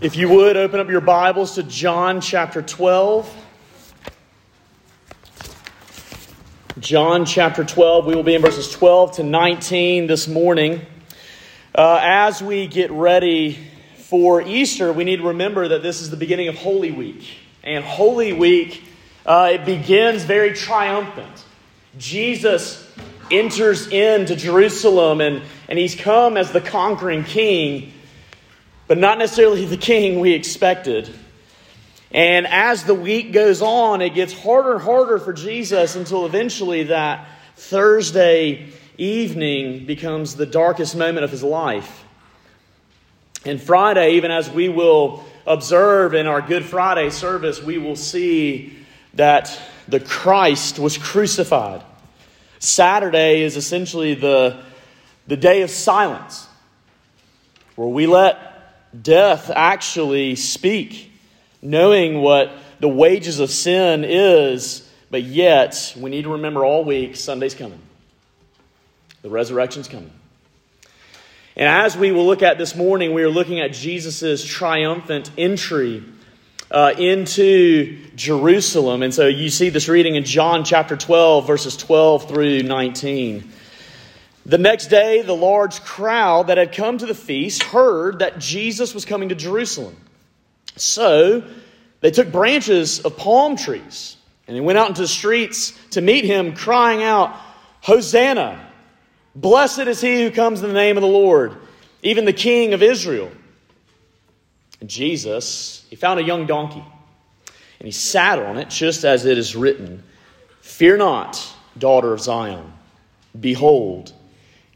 If you would, open up your Bibles to John chapter 12. John chapter 12. We will be in verses 12 to 19 this morning. Uh, as we get ready for Easter, we need to remember that this is the beginning of Holy Week. And Holy Week, uh, it begins very triumphant. Jesus enters into Jerusalem and, and he's come as the conquering king but not necessarily the king we expected. And as the week goes on, it gets harder and harder for Jesus until eventually that Thursday evening becomes the darkest moment of his life. And Friday, even as we will observe in our Good Friday service, we will see that the Christ was crucified. Saturday is essentially the, the day of silence, where we let death actually speak, knowing what the wages of sin is, but yet we need to remember all week Sunday's coming. The resurrection's coming. And as we will look at this morning, we are looking at Jesus' triumphant entry uh, into Jerusalem. And so you see this reading in John chapter 12, verses 12 through 19. The next day, the large crowd that had come to the feast heard that Jesus was coming to Jerusalem. So they took branches of palm trees and they went out into the streets to meet him, crying out, Hosanna! Blessed is he who comes in the name of the Lord, even the King of Israel. And Jesus, he found a young donkey and he sat on it, just as it is written Fear not, daughter of Zion. Behold,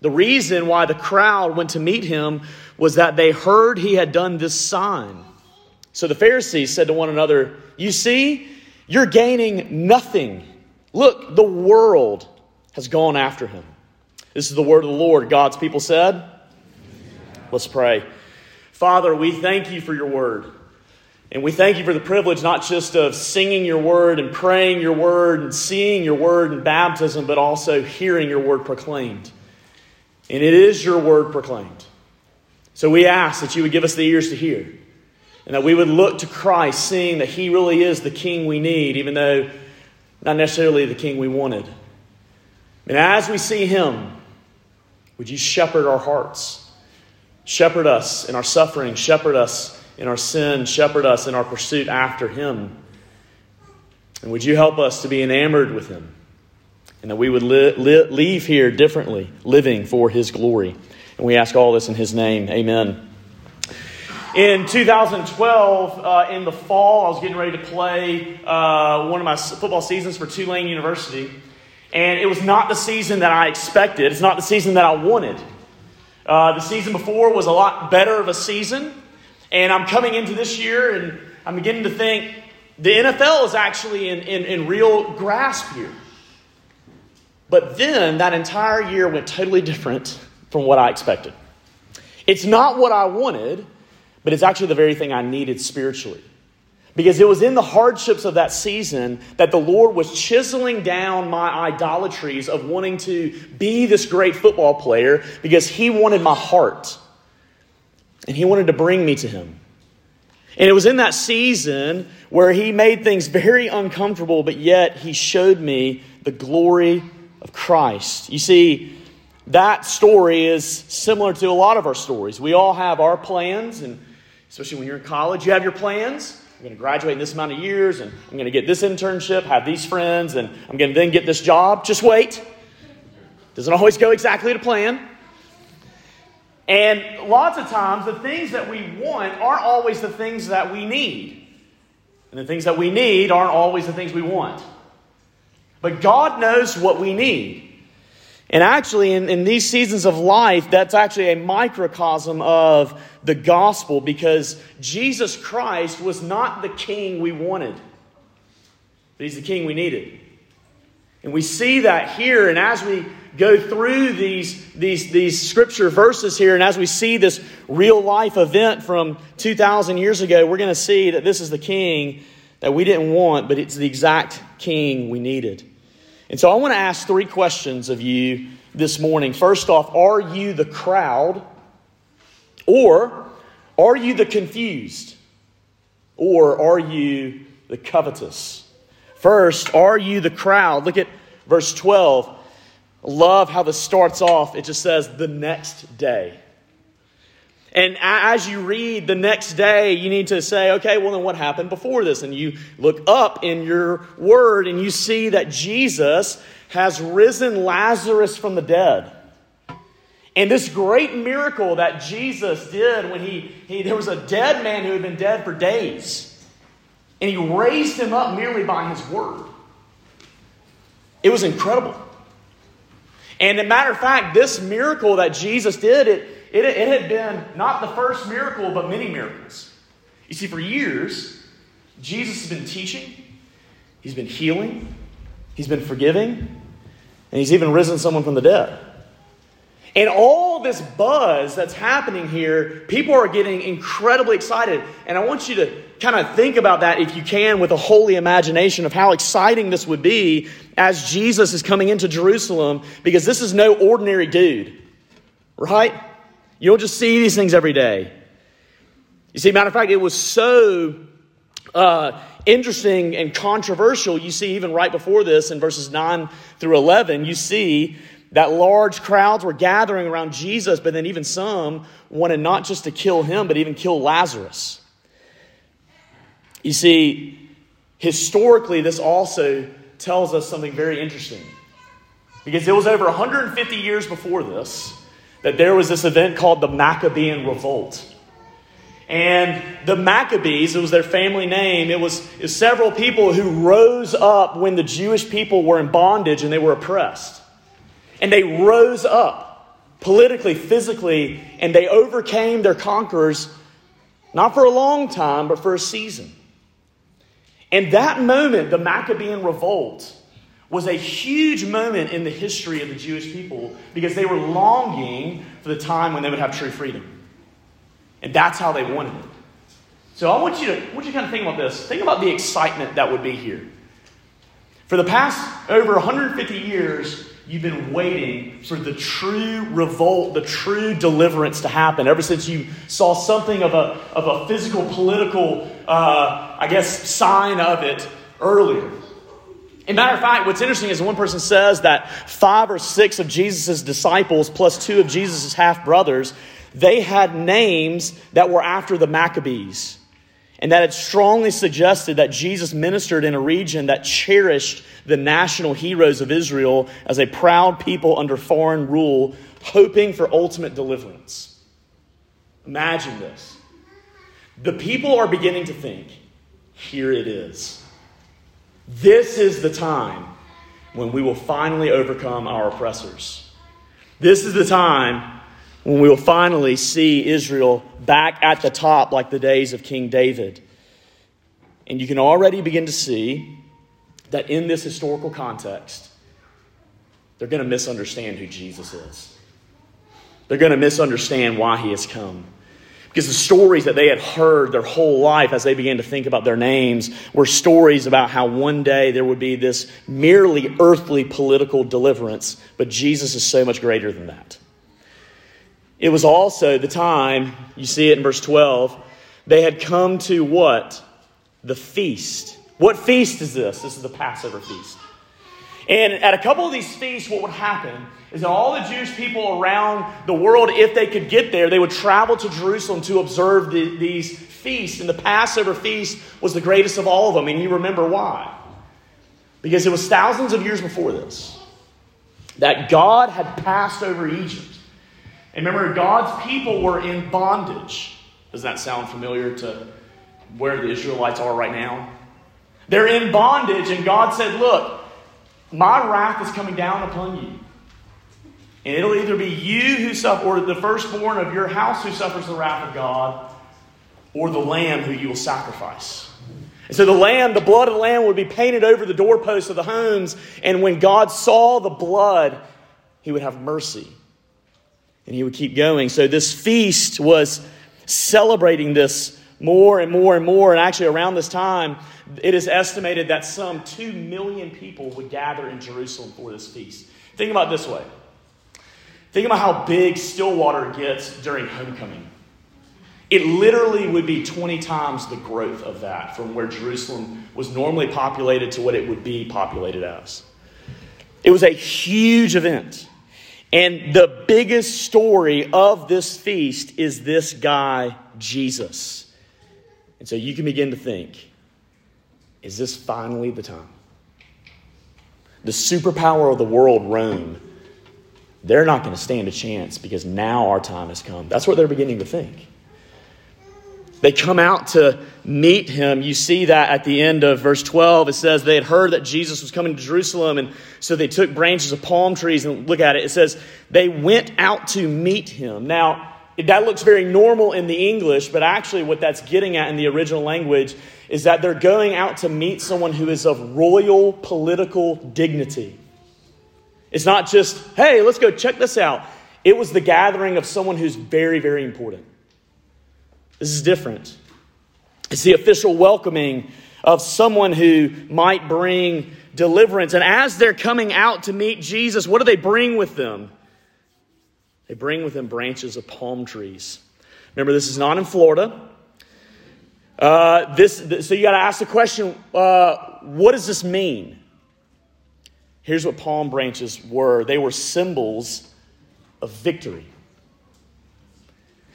The reason why the crowd went to meet him was that they heard he had done this sign. So the Pharisees said to one another, You see, you're gaining nothing. Look, the world has gone after him. This is the word of the Lord. God's people said, Let's pray. Father, we thank you for your word. And we thank you for the privilege not just of singing your word and praying your word and seeing your word in baptism, but also hearing your word proclaimed. And it is your word proclaimed. So we ask that you would give us the ears to hear and that we would look to Christ, seeing that He really is the King we need, even though not necessarily the King we wanted. And as we see Him, would you shepherd our hearts? Shepherd us in our suffering, shepherd us in our sin, shepherd us in our pursuit after Him. And would you help us to be enamored with Him? And that we would li- li- leave here differently, living for His glory. And we ask all this in His name. Amen. In 2012, uh, in the fall, I was getting ready to play uh, one of my football seasons for Tulane University. And it was not the season that I expected. It's not the season that I wanted. Uh, the season before was a lot better of a season. And I'm coming into this year and I'm beginning to think the NFL is actually in, in, in real grasp here. But then that entire year went totally different from what I expected. It's not what I wanted, but it's actually the very thing I needed spiritually. Because it was in the hardships of that season that the Lord was chiseling down my idolatries of wanting to be this great football player because He wanted my heart. And He wanted to bring me to Him. And it was in that season where He made things very uncomfortable, but yet He showed me the glory of Christ. You see, that story is similar to a lot of our stories. We all have our plans, and especially when you're in college, you have your plans. I'm going to graduate in this amount of years, and I'm going to get this internship, have these friends, and I'm going to then get this job. Just wait. Doesn't always go exactly to plan. And lots of times, the things that we want aren't always the things that we need. And the things that we need aren't always the things we want. But God knows what we need. And actually, in, in these seasons of life, that's actually a microcosm of the gospel because Jesus Christ was not the king we wanted, but he's the king we needed. And we see that here, and as we go through these, these, these scripture verses here, and as we see this real life event from 2,000 years ago, we're going to see that this is the king that we didn't want, but it's the exact king we needed. And so I want to ask three questions of you this morning. First off, are you the crowd? Or are you the confused? Or are you the covetous? First, are you the crowd? Look at verse 12. love how this starts off. It just says, the next day. And as you read the next day, you need to say, okay, well, then what happened before this? And you look up in your word and you see that Jesus has risen Lazarus from the dead. And this great miracle that Jesus did when he, he there was a dead man who had been dead for days. And he raised him up merely by his word. It was incredible. And a matter of fact, this miracle that Jesus did, it, it, it had been not the first miracle, but many miracles. You see, for years, Jesus has been teaching, he's been healing, he's been forgiving, and he's even risen someone from the dead. And all this buzz that's happening here, people are getting incredibly excited. And I want you to kind of think about that if you can with a holy imagination of how exciting this would be as Jesus is coming into Jerusalem because this is no ordinary dude, right? You don't just see these things every day. You see, matter of fact, it was so uh, interesting and controversial. You see, even right before this, in verses 9 through 11, you see that large crowds were gathering around Jesus, but then even some wanted not just to kill him, but even kill Lazarus. You see, historically, this also tells us something very interesting. Because it was over 150 years before this that there was this event called the Maccabean Revolt. And the Maccabees, it was their family name, it was, it was several people who rose up when the Jewish people were in bondage and they were oppressed. And they rose up politically, physically, and they overcame their conquerors, not for a long time, but for a season. And that moment, the Maccabean Revolt, was a huge moment in the history of the Jewish people because they were longing for the time when they would have true freedom. And that's how they wanted it. So I want you to, want you to kind of think about this. Think about the excitement that would be here. For the past over 150 years, you've been waiting for the true revolt, the true deliverance to happen. Ever since you saw something of a, of a physical, political, uh, I guess, sign of it earlier. A matter of fact, what's interesting is one person says that five or six of Jesus' disciples, plus two of Jesus' half brothers, they had names that were after the Maccabees. And that it strongly suggested that Jesus ministered in a region that cherished the national heroes of Israel as a proud people under foreign rule, hoping for ultimate deliverance. Imagine this. The people are beginning to think, here it is. This is the time when we will finally overcome our oppressors. This is the time when we will finally see Israel back at the top like the days of King David. And you can already begin to see that in this historical context, they're going to misunderstand who Jesus is. They're going to misunderstand why he has come. Because the stories that they had heard their whole life as they began to think about their names were stories about how one day there would be this merely earthly political deliverance, but Jesus is so much greater than that. It was also the time, you see it in verse 12, they had come to what? The feast. What feast is this? This is the Passover feast. And at a couple of these feasts, what would happen is that all the Jewish people around the world, if they could get there, they would travel to Jerusalem to observe the, these feasts. And the Passover feast was the greatest of all of them. And you remember why? Because it was thousands of years before this that God had passed over Egypt. And remember, God's people were in bondage. Does that sound familiar to where the Israelites are right now? They're in bondage, and God said, Look, my wrath is coming down upon you. And it'll either be you who suffer, or the firstborn of your house who suffers the wrath of God, or the lamb who you will sacrifice. And so the lamb, the blood of the lamb would be painted over the doorposts of the homes. And when God saw the blood, he would have mercy. And he would keep going. So this feast was celebrating this more and more and more. And actually, around this time, it is estimated that some 2 million people would gather in Jerusalem for this feast. Think about this way think about how big Stillwater gets during homecoming. It literally would be 20 times the growth of that from where Jerusalem was normally populated to what it would be populated as. It was a huge event. And the biggest story of this feast is this guy, Jesus. And so you can begin to think is this finally the time? The superpower of the world, Rome, they're not going to stand a chance because now our time has come. That's what they're beginning to think. They come out to meet him. You see that at the end of verse 12. It says they had heard that Jesus was coming to Jerusalem, and so they took branches of palm trees and look at it. It says they went out to meet him. Now, that looks very normal in the English, but actually, what that's getting at in the original language is that they're going out to meet someone who is of royal political dignity. It's not just, hey, let's go check this out. It was the gathering of someone who's very, very important. This is different. It's the official welcoming of someone who might bring deliverance. And as they're coming out to meet Jesus, what do they bring with them? They bring with them branches of palm trees. Remember, this is not in Florida. Uh, this, so you got to ask the question uh, what does this mean? Here's what palm branches were they were symbols of victory.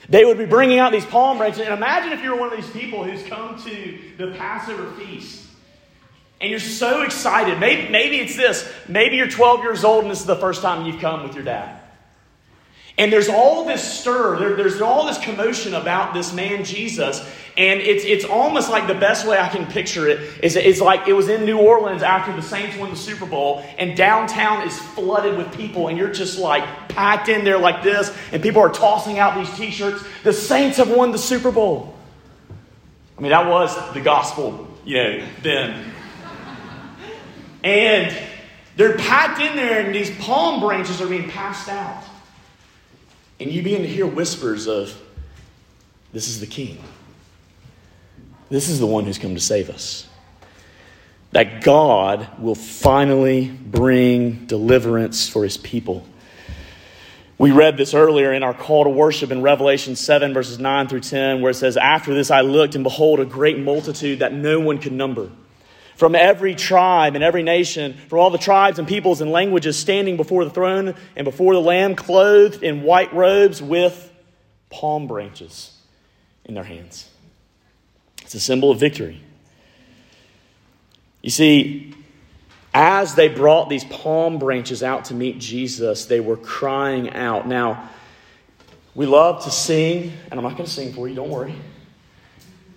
They would be bringing out these palm branches. And imagine if you're one of these people who's come to the Passover feast and you're so excited. Maybe, maybe it's this. Maybe you're 12 years old and this is the first time you've come with your dad. And there's all this stir, there, there's all this commotion about this man Jesus. And it's, it's almost like the best way I can picture it is it's like it was in New Orleans after the Saints won the Super Bowl, and downtown is flooded with people, and you're just like packed in there like this, and people are tossing out these t shirts. The Saints have won the Super Bowl. I mean, that was the gospel, you know, then. And they're packed in there, and these palm branches are being passed out. And you begin to hear whispers of, This is the king. This is the one who's come to save us. That God will finally bring deliverance for his people. We read this earlier in our call to worship in Revelation 7, verses 9 through 10, where it says, After this I looked, and behold, a great multitude that no one could number from every tribe and every nation, from all the tribes and peoples and languages standing before the throne and before the Lamb, clothed in white robes with palm branches in their hands. It's a symbol of victory. You see, as they brought these palm branches out to meet Jesus, they were crying out. Now, we love to sing, and I'm not going to sing for you, don't worry.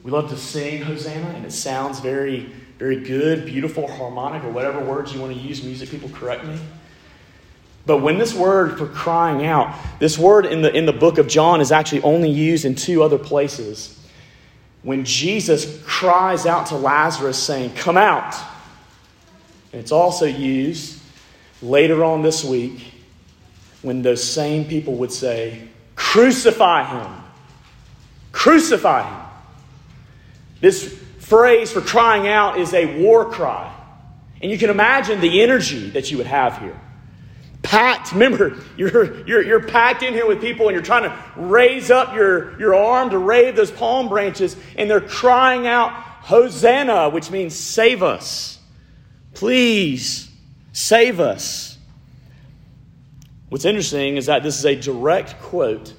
We love to sing Hosanna, and it sounds very very good, beautiful, harmonic, or whatever words you want to use. Music people, correct me. But when this word for crying out, this word in the, in the book of John is actually only used in two other places. When Jesus cries out to Lazarus, saying, Come out. And it's also used later on this week when those same people would say, Crucify him. Crucify him. This phrase for crying out is a war cry. And you can imagine the energy that you would have here. Packed, remember, you're, you're, you're packed in here with people and you're trying to raise up your, your arm to wave those palm branches, and they're crying out, Hosanna, which means save us. Please save us. What's interesting is that this is a direct quote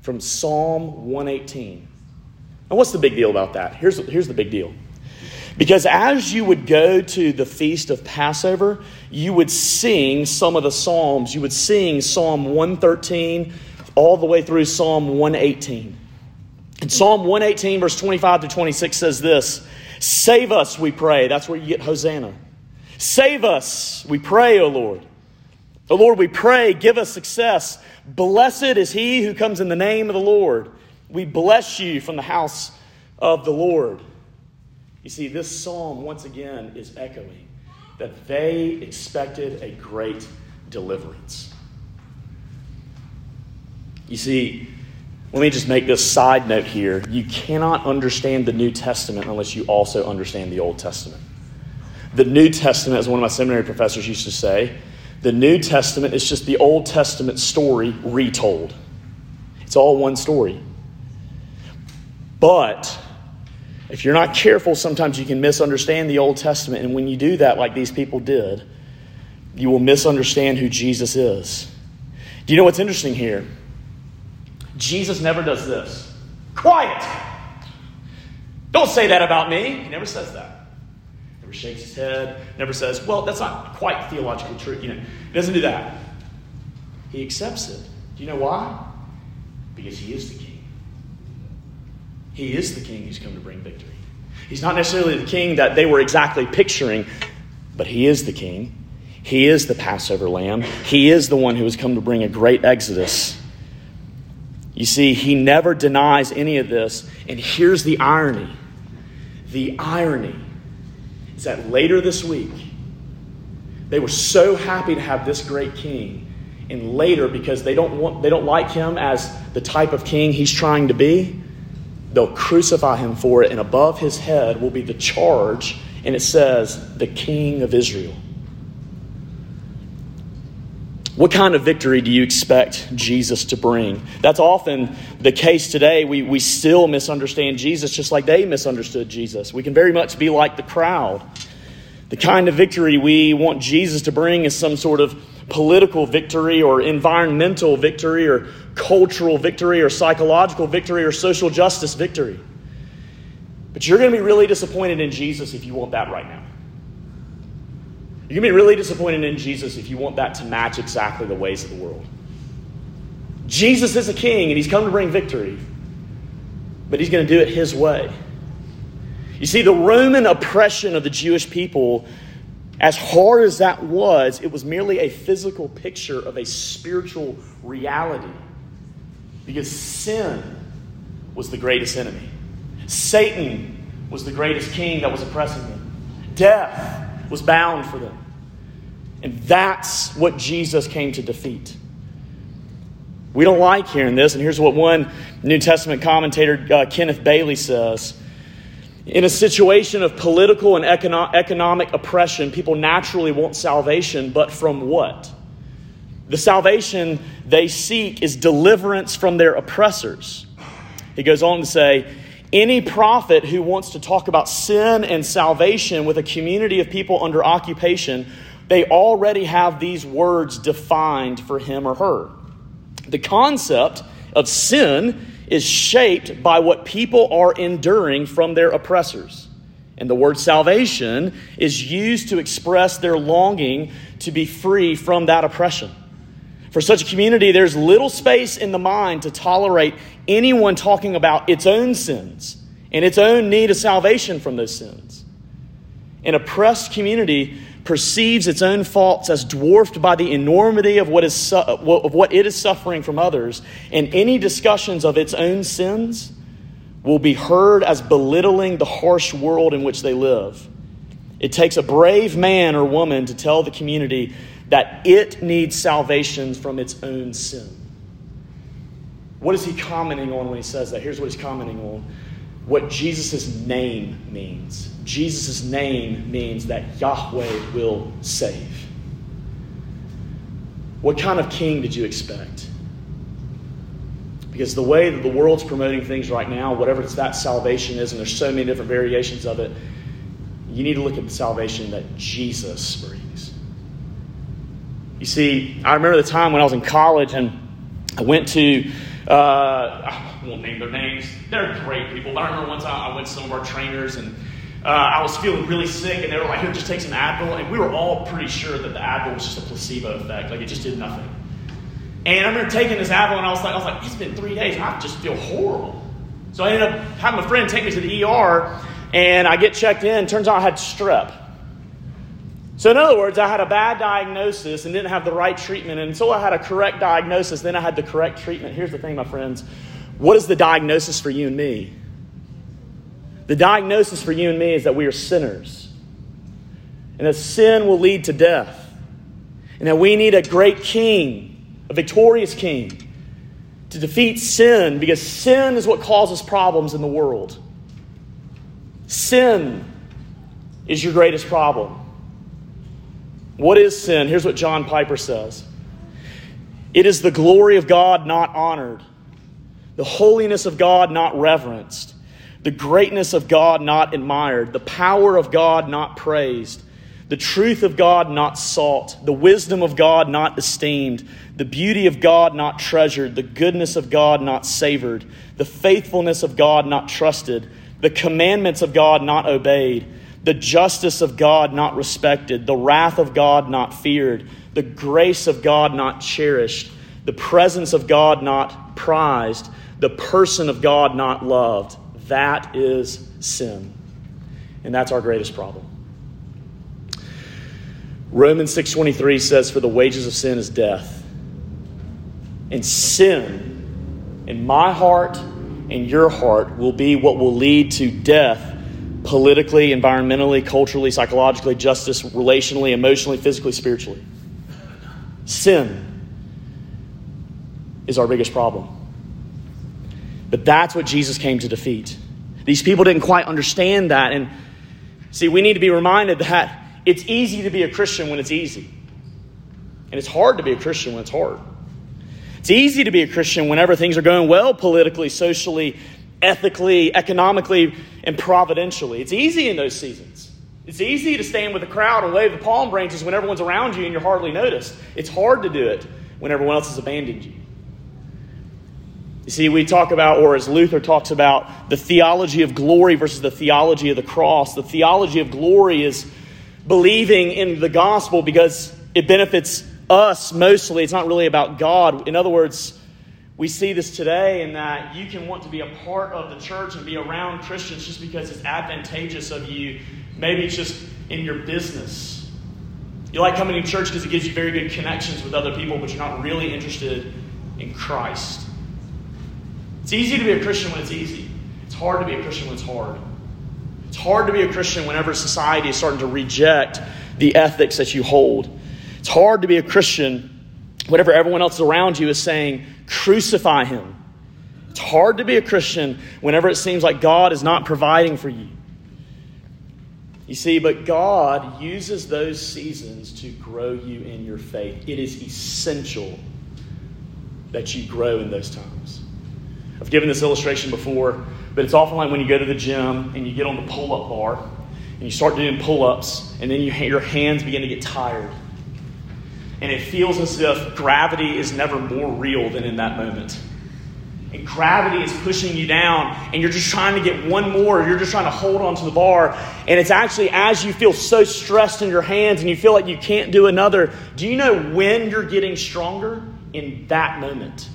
from Psalm 118. And what's the big deal about that? Here's, here's the big deal. Because as you would go to the feast of Passover, you would sing some of the Psalms. You would sing Psalm 113 all the way through Psalm 118. And Psalm 118, verse 25 to 26 says this Save us, we pray. That's where you get Hosanna. Save us, we pray, O Lord. O Lord, we pray, give us success. Blessed is he who comes in the name of the Lord. We bless you from the house of the Lord. You see, this psalm, once again, is echoing that they expected a great deliverance. You see, let me just make this side note here. You cannot understand the New Testament unless you also understand the Old Testament. The New Testament, as one of my seminary professors used to say, the New Testament is just the Old Testament story retold. It's all one story. But if you're not careful, sometimes you can misunderstand the Old Testament. And when you do that, like these people did, you will misunderstand who Jesus is. Do you know what's interesting here? Jesus never does this. Quiet! Don't say that about me. He never says that. Never shakes his head, never says, well, that's not quite theologically true. You know, he doesn't do that. He accepts it. Do you know why? Because he is the king. He is the king who's come to bring victory. He's not necessarily the king that they were exactly picturing, but he is the king. He is the Passover lamb. He is the one who has come to bring a great exodus. You see, he never denies any of this. And here's the irony the irony is that later this week, they were so happy to have this great king. And later, because they don't, want, they don't like him as the type of king he's trying to be, They'll crucify him for it, and above his head will be the charge, and it says, the King of Israel. What kind of victory do you expect Jesus to bring? That's often the case today. We, we still misunderstand Jesus just like they misunderstood Jesus. We can very much be like the crowd. The kind of victory we want Jesus to bring is some sort of political victory or environmental victory or cultural victory or psychological victory or social justice victory. But you're going to be really disappointed in Jesus if you want that right now. You're going to be really disappointed in Jesus if you want that to match exactly the ways of the world. Jesus is a king and he's come to bring victory, but he's going to do it his way. You see, the Roman oppression of the Jewish people as hard as that was, it was merely a physical picture of a spiritual reality. Because sin was the greatest enemy. Satan was the greatest king that was oppressing them. Death was bound for them. And that's what Jesus came to defeat. We don't like hearing this, and here's what one New Testament commentator, uh, Kenneth Bailey, says. In a situation of political and econo- economic oppression, people naturally want salvation, but from what? The salvation they seek is deliverance from their oppressors. He goes on to say, any prophet who wants to talk about sin and salvation with a community of people under occupation, they already have these words defined for him or her. The concept of sin is shaped by what people are enduring from their oppressors. And the word salvation is used to express their longing to be free from that oppression. For such a community, there's little space in the mind to tolerate anyone talking about its own sins and its own need of salvation from those sins. An oppressed community perceives its own faults as dwarfed by the enormity of what, is su- of what it is suffering from others, and any discussions of its own sins will be heard as belittling the harsh world in which they live. It takes a brave man or woman to tell the community that it needs salvation from its own sin. What is he commenting on when he says that? Here's what he's commenting on what Jesus' name means. Jesus' name means that Yahweh will save. What kind of king did you expect? Because the way that the world's promoting things right now, whatever it's that salvation is, and there's so many different variations of it, you need to look at the salvation that Jesus brings. You see, I remember the time when I was in college and I went to uh, I won't name their names. They're great people. But I remember one time I went to some of our trainers and uh, I was feeling really sick, and they were like, "Here, just take some Advil." And we were all pretty sure that the Advil was just a placebo effect, like it just did nothing. And I remember taking this Advil, and I was like, "I was like, it's been three days, and I just feel horrible." So I ended up having a friend take me to the ER, and I get checked in. Turns out I had strep. So, in other words, I had a bad diagnosis and didn't have the right treatment. And until I had a correct diagnosis, then I had the correct treatment. Here's the thing, my friends what is the diagnosis for you and me? The diagnosis for you and me is that we are sinners, and that sin will lead to death, and that we need a great king, a victorious king, to defeat sin because sin is what causes problems in the world. Sin is your greatest problem. What is sin? Here's what John Piper says It is the glory of God not honored, the holiness of God not reverenced, the greatness of God not admired, the power of God not praised, the truth of God not sought, the wisdom of God not esteemed, the beauty of God not treasured, the goodness of God not savored, the faithfulness of God not trusted, the commandments of God not obeyed the justice of God not respected, the wrath of God not feared, the grace of God not cherished, the presence of God not prized, the person of God not loved. That is sin. And that's our greatest problem. Romans 6:23 says for the wages of sin is death. And sin in my heart and your heart will be what will lead to death politically, environmentally, culturally, psychologically, justice, relationally, emotionally, physically, spiritually. Sin is our biggest problem. But that's what Jesus came to defeat. These people didn't quite understand that. And see, we need to be reminded that it's easy to be a Christian when it's easy. And it's hard to be a Christian when it's hard. It's easy to be a Christian whenever things are going well politically, socially, ethically, economically, and providentially. It's easy in those seasons. It's easy to stand with the crowd and wave the palm branches when everyone's around you and you're hardly noticed. It's hard to do it when everyone else has abandoned you. You see, we talk about, or as Luther talks about, the theology of glory versus the theology of the cross. The theology of glory is believing in the gospel because it benefits us mostly. It's not really about God. In other words, we see this today in that you can want to be a part of the church and be around Christians just because it's advantageous of you. Maybe it's just in your business. You like coming to church because it gives you very good connections with other people, but you're not really interested in Christ. It's easy to be a Christian when it's easy. It's hard to be a Christian when it's hard. It's hard to be a Christian whenever society is starting to reject the ethics that you hold. It's hard to be a Christian whenever everyone else around you is saying, crucify him. It's hard to be a Christian whenever it seems like God is not providing for you. You see, but God uses those seasons to grow you in your faith. It is essential that you grow in those times. I've given this illustration before, but it's often like when you go to the gym and you get on the pull up bar and you start doing pull ups, and then you, your hands begin to get tired and it feels as if gravity is never more real than in that moment. And gravity is pushing you down, and you're just trying to get one more. You're just trying to hold on to the bar. And it's actually as you feel so stressed in your hands and you feel like you can't do another. Do you know when you're getting stronger? In that moment.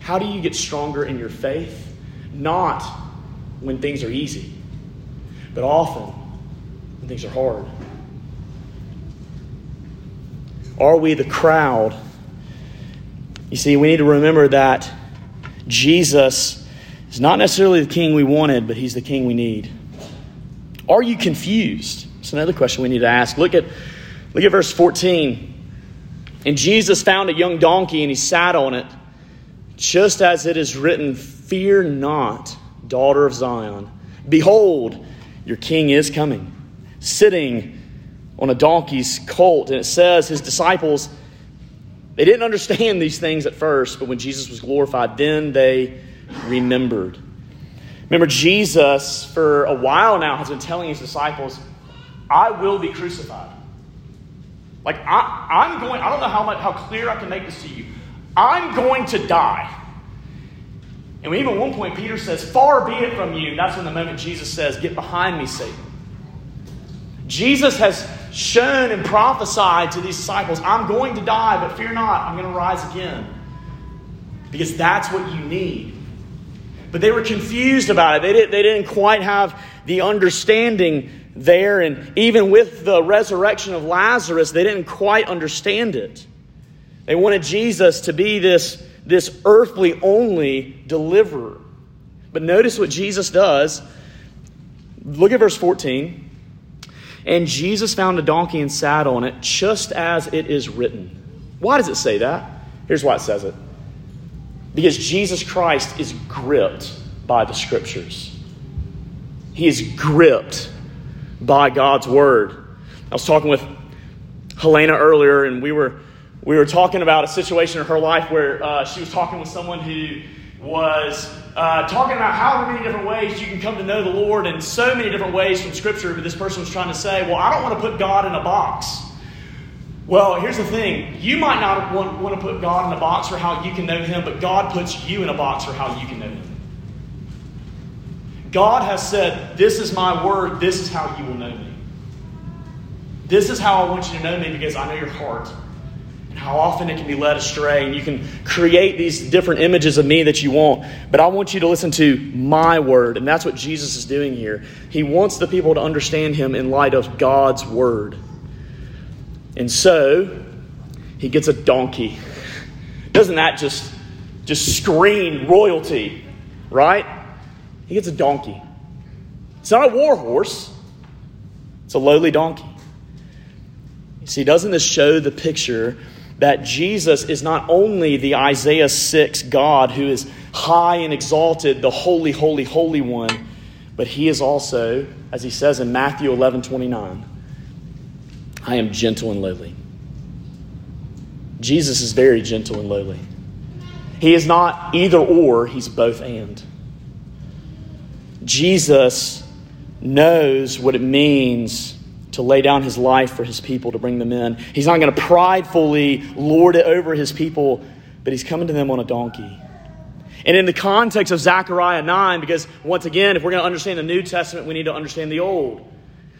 How do you get stronger in your faith? Not when things are easy, but often when things are hard. Are we the crowd? You see, we need to remember that Jesus is not necessarily the king we wanted, but he's the king we need. Are you confused? It's another question we need to ask. Look at, look at verse 14. And Jesus found a young donkey and he sat on it, just as it is written, Fear not, daughter of Zion. Behold, your king is coming, sitting on a donkey's colt. And it says his disciples, they didn't understand these things at first, but when Jesus was glorified, then they remembered. Remember, Jesus, for a while now, has been telling his disciples, I will be crucified. Like, I, am going, I don't know how, much, how clear I can make this to you. I'm going to die. And even at one point, Peter says, Far be it from you. And that's when the moment Jesus says, Get behind me, Satan. Jesus has shown and prophesied to these disciples, I'm going to die, but fear not, I'm going to rise again. Because that's what you need. But they were confused about it. They, did, they didn't quite have the understanding there. And even with the resurrection of Lazarus, they didn't quite understand it. They wanted Jesus to be this, this earthly only deliverer. But notice what Jesus does. Look at verse 14. And Jesus found a donkey and sat on it, just as it is written. Why does it say that? Here's why it says it because Jesus Christ is gripped by the scriptures, he is gripped by God's word. I was talking with Helena earlier, and we were, we were talking about a situation in her life where uh, she was talking with someone who was uh, talking about how many different ways you can come to know the Lord in so many different ways from Scripture. But this person was trying to say, well, I don't want to put God in a box. Well, here's the thing. You might not want, want to put God in a box for how you can know Him, but God puts you in a box for how you can know Him. God has said, This is my word, this is how you will know me. This is how I want you to know me because I know your heart how often it can be led astray. And you can create these different images of me that you want. But I want you to listen to my word. And that's what Jesus is doing here. He wants the people to understand him in light of God's word. And so he gets a donkey. Doesn't that just, just scream royalty, right? He gets a donkey. It's not a war horse, it's a lowly donkey. See, doesn't this show the picture that Jesus is not only the Isaiah 6 God who is high and exalted, the holy, holy, holy one, but he is also, as he says in Matthew 11 29, I am gentle and lowly. Jesus is very gentle and lowly. He is not either or, he's both and. Jesus knows what it means to lay down his life for his people to bring them in. He's not going to pridefully lord it over his people, but he's coming to them on a donkey. And in the context of Zechariah 9, because once again, if we're going to understand the New Testament, we need to understand the Old.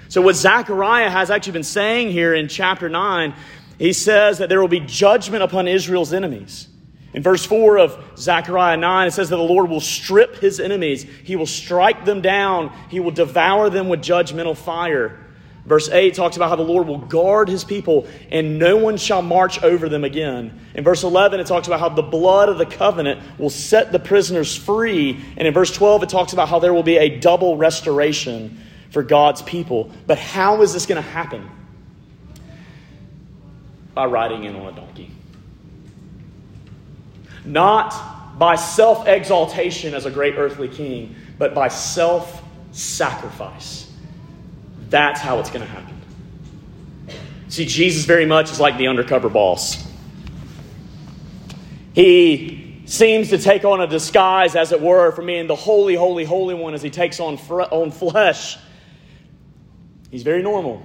So, what Zechariah has actually been saying here in chapter 9, he says that there will be judgment upon Israel's enemies. In verse 4 of Zechariah 9, it says that the Lord will strip his enemies. He will strike them down. He will devour them with judgmental fire. Verse 8 talks about how the Lord will guard his people and no one shall march over them again. In verse 11, it talks about how the blood of the covenant will set the prisoners free. And in verse 12, it talks about how there will be a double restoration for God's people. But how is this going to happen? By riding in on a donkey not by self exaltation as a great earthly king, but by self sacrifice. That's how it's going to happen. See, Jesus very much is like the undercover boss. He seems to take on a disguise, as it were, for being the holy, holy, holy one as he takes on, on flesh. He's very normal.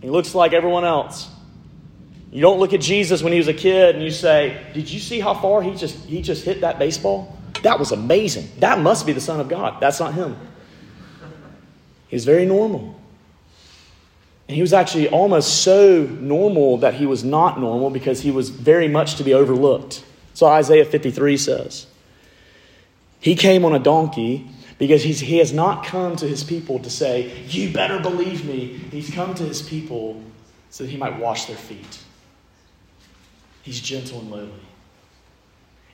He looks like everyone else. You don't look at Jesus when he was a kid and you say, Did you see how far he just, he just hit that baseball? That was amazing. That must be the Son of God. That's not him. He's very normal. And he was actually almost so normal that he was not normal because he was very much to be overlooked. So Isaiah 53 says. He came on a donkey because he has not come to his people to say, You better believe me. He's come to his people so that he might wash their feet. He's gentle and lowly.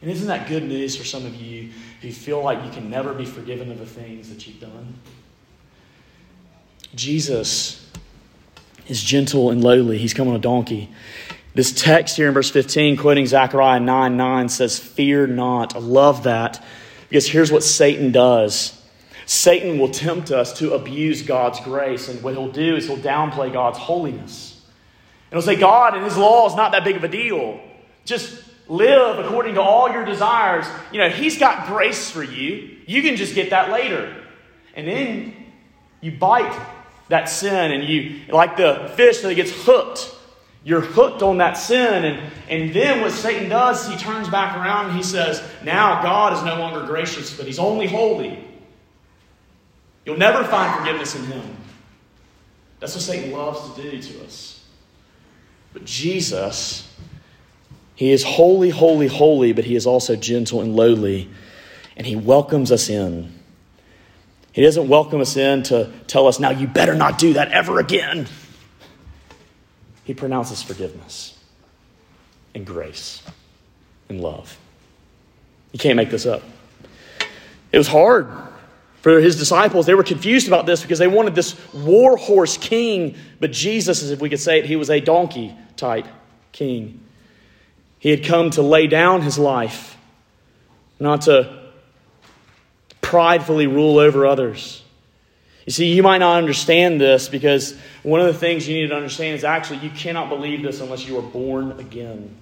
And isn't that good news for some of you who feel like you can never be forgiven of the things that you've done? Jesus is gentle and lowly. He's come on a donkey. This text here in verse 15, quoting Zechariah 9 9, says, Fear not. I love that because here's what Satan does Satan will tempt us to abuse God's grace. And what he'll do is he'll downplay God's holiness. And he'll say, God and his law is not that big of a deal. Just live according to all your desires. You know, he's got grace for you. You can just get that later. And then you bite that sin and you, like the fish that gets hooked, you're hooked on that sin. And, and then what Satan does, he turns back around and he says, Now God is no longer gracious, but he's only holy. You'll never find forgiveness in him. That's what Satan loves to do to us. But Jesus, he is holy, holy, holy, but he is also gentle and lowly, and he welcomes us in. He doesn't welcome us in to tell us, now you better not do that ever again. He pronounces forgiveness and grace and love. You can't make this up. It was hard for his disciples. They were confused about this because they wanted this war horse king, but Jesus, as if we could say it, he was a donkey type king. He had come to lay down his life, not to pridefully rule over others. You see, you might not understand this because one of the things you need to understand is actually you cannot believe this unless you are born again.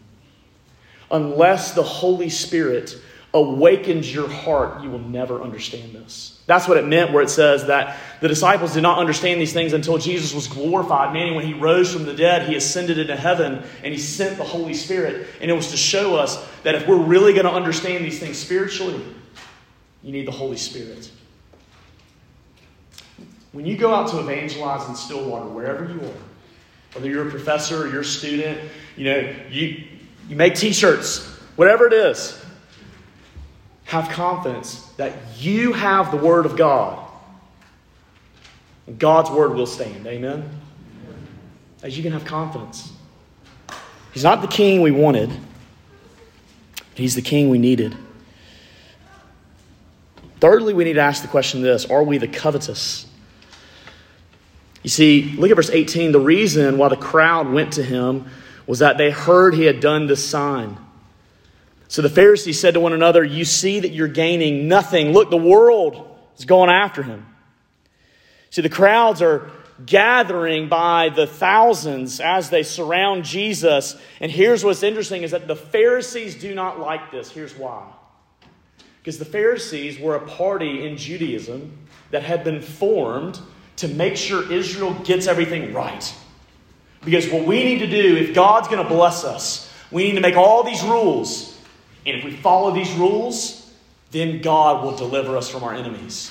Unless the Holy Spirit awakens your heart, you will never understand this. That's what it meant where it says that the disciples did not understand these things until Jesus was glorified, meaning when he rose from the dead, he ascended into heaven and he sent the Holy Spirit. And it was to show us that if we're really going to understand these things spiritually, you need the Holy Spirit. When you go out to evangelize in Stillwater, wherever you are, whether you're a professor or you're a student, you know, you, you make t shirts, whatever it is, have confidence that you have the Word of God. And God's Word will stand. Amen? As you can have confidence. He's not the king we wanted, He's the king we needed. Thirdly, we need to ask the question this Are we the covetous? You see, look at verse 18. The reason why the crowd went to him was that they heard he had done this sign. So the Pharisees said to one another, You see that you're gaining nothing. Look, the world is going after him. See, the crowds are gathering by the thousands as they surround Jesus. And here's what's interesting is that the Pharisees do not like this. Here's why. Because the Pharisees were a party in Judaism that had been formed to make sure Israel gets everything right. Because what we need to do, if God's going to bless us, we need to make all these rules and if we follow these rules, then God will deliver us from our enemies.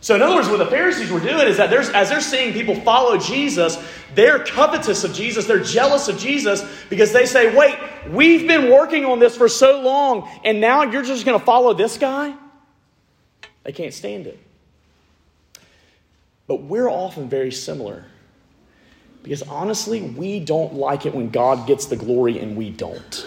So, in other words, what the Pharisees were doing is that as they're seeing people follow Jesus, they're covetous of Jesus. They're jealous of Jesus because they say, wait, we've been working on this for so long, and now you're just going to follow this guy? They can't stand it. But we're often very similar because honestly, we don't like it when God gets the glory and we don't.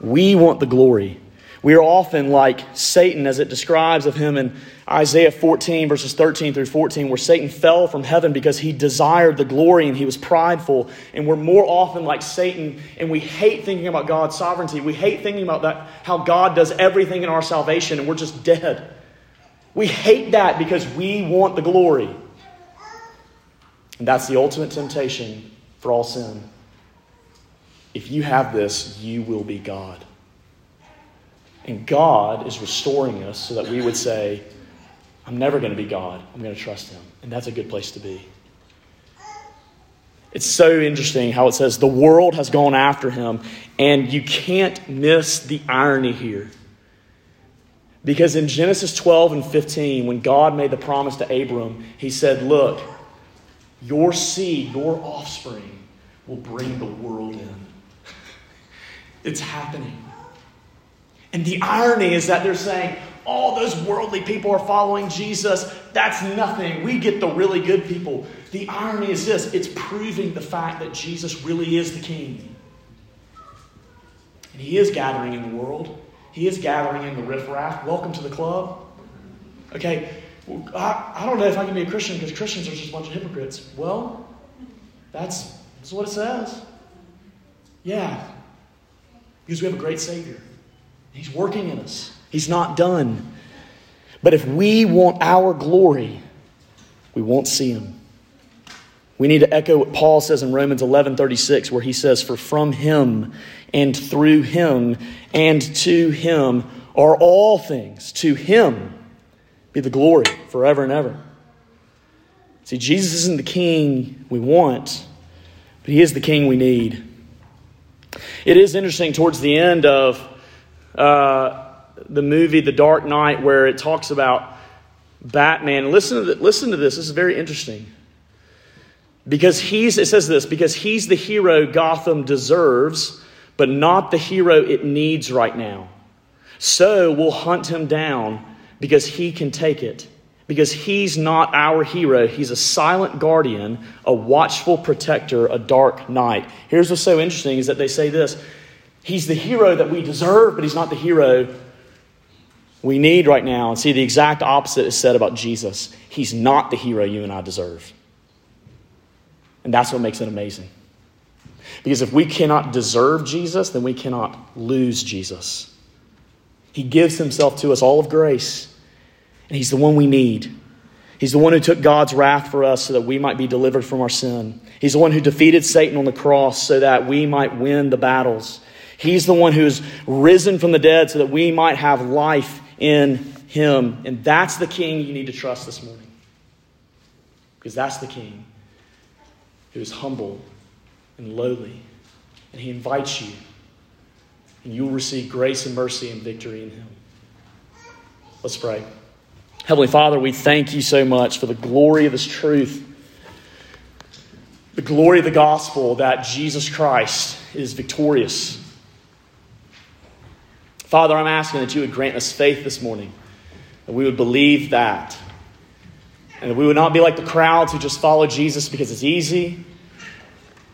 We want the glory. We are often like Satan, as it describes of him in Isaiah 14, verses 13 through 14, where Satan fell from heaven because he desired the glory and he was prideful. And we're more often like Satan, and we hate thinking about God's sovereignty. We hate thinking about that, how God does everything in our salvation, and we're just dead. We hate that because we want the glory. And that's the ultimate temptation for all sin. If you have this, you will be God. And God is restoring us so that we would say, I'm never going to be God. I'm going to trust Him. And that's a good place to be. It's so interesting how it says the world has gone after him, and you can't miss the irony here. Because in Genesis 12 and 15, when God made the promise to Abram, he said, Look, your seed, your offspring, will bring the world in. It's happening. And the irony is that they're saying, all those worldly people are following Jesus. That's nothing. We get the really good people. The irony is this it's proving the fact that Jesus really is the king. And he is gathering in the world, he is gathering in the riffraff. Welcome to the club. Okay, I, I don't know if I can be a Christian because Christians are just a bunch of hypocrites. Well, that's, that's what it says. Yeah, because we have a great Savior. He's working in us, He's not done. But if we want our glory, we won't see Him. We need to echo what Paul says in Romans 11 36, where he says, For from Him and through Him and to Him are all things. To Him be the glory forever and ever. See, Jesus isn't the king we want, but He is the king we need. It is interesting towards the end of uh, the movie The Dark Knight where it talks about Batman. Listen to, the, listen to this. This is very interesting. Because he's, it says this, because he's the hero Gotham deserves, but not the hero it needs right now. So we'll hunt him down, because he can take it. Because he's not our hero. He's a silent guardian, a watchful protector, a dark knight. Here's what's so interesting is that they say this He's the hero that we deserve, but he's not the hero we need right now. And see, the exact opposite is said about Jesus. He's not the hero you and I deserve. And that's what makes it amazing. Because if we cannot deserve Jesus, then we cannot lose Jesus. He gives himself to us all of grace, and he's the one we need. He's the one who took God's wrath for us so that we might be delivered from our sin. He's the one who defeated Satan on the cross so that we might win the battles. He's the one who's risen from the dead so that we might have life in him. And that's the king you need to trust this morning. Because that's the king who is humble and lowly. And he invites you. And you will receive grace and mercy and victory in him. Let's pray. Heavenly Father, we thank you so much for the glory of this truth. The glory of the gospel that Jesus Christ is victorious. Father, I'm asking that you would grant us faith this morning, that we would believe that, and that we would not be like the crowds who just follow Jesus because it's easy.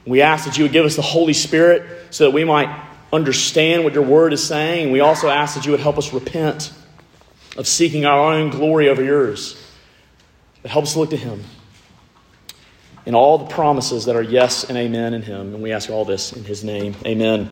We ask that you would give us the Holy Spirit so that we might understand what your word is saying. And we also ask that you would help us repent of seeking our own glory over yours. But help us look to him in all the promises that are yes and amen in him. And we ask all this in his name. Amen.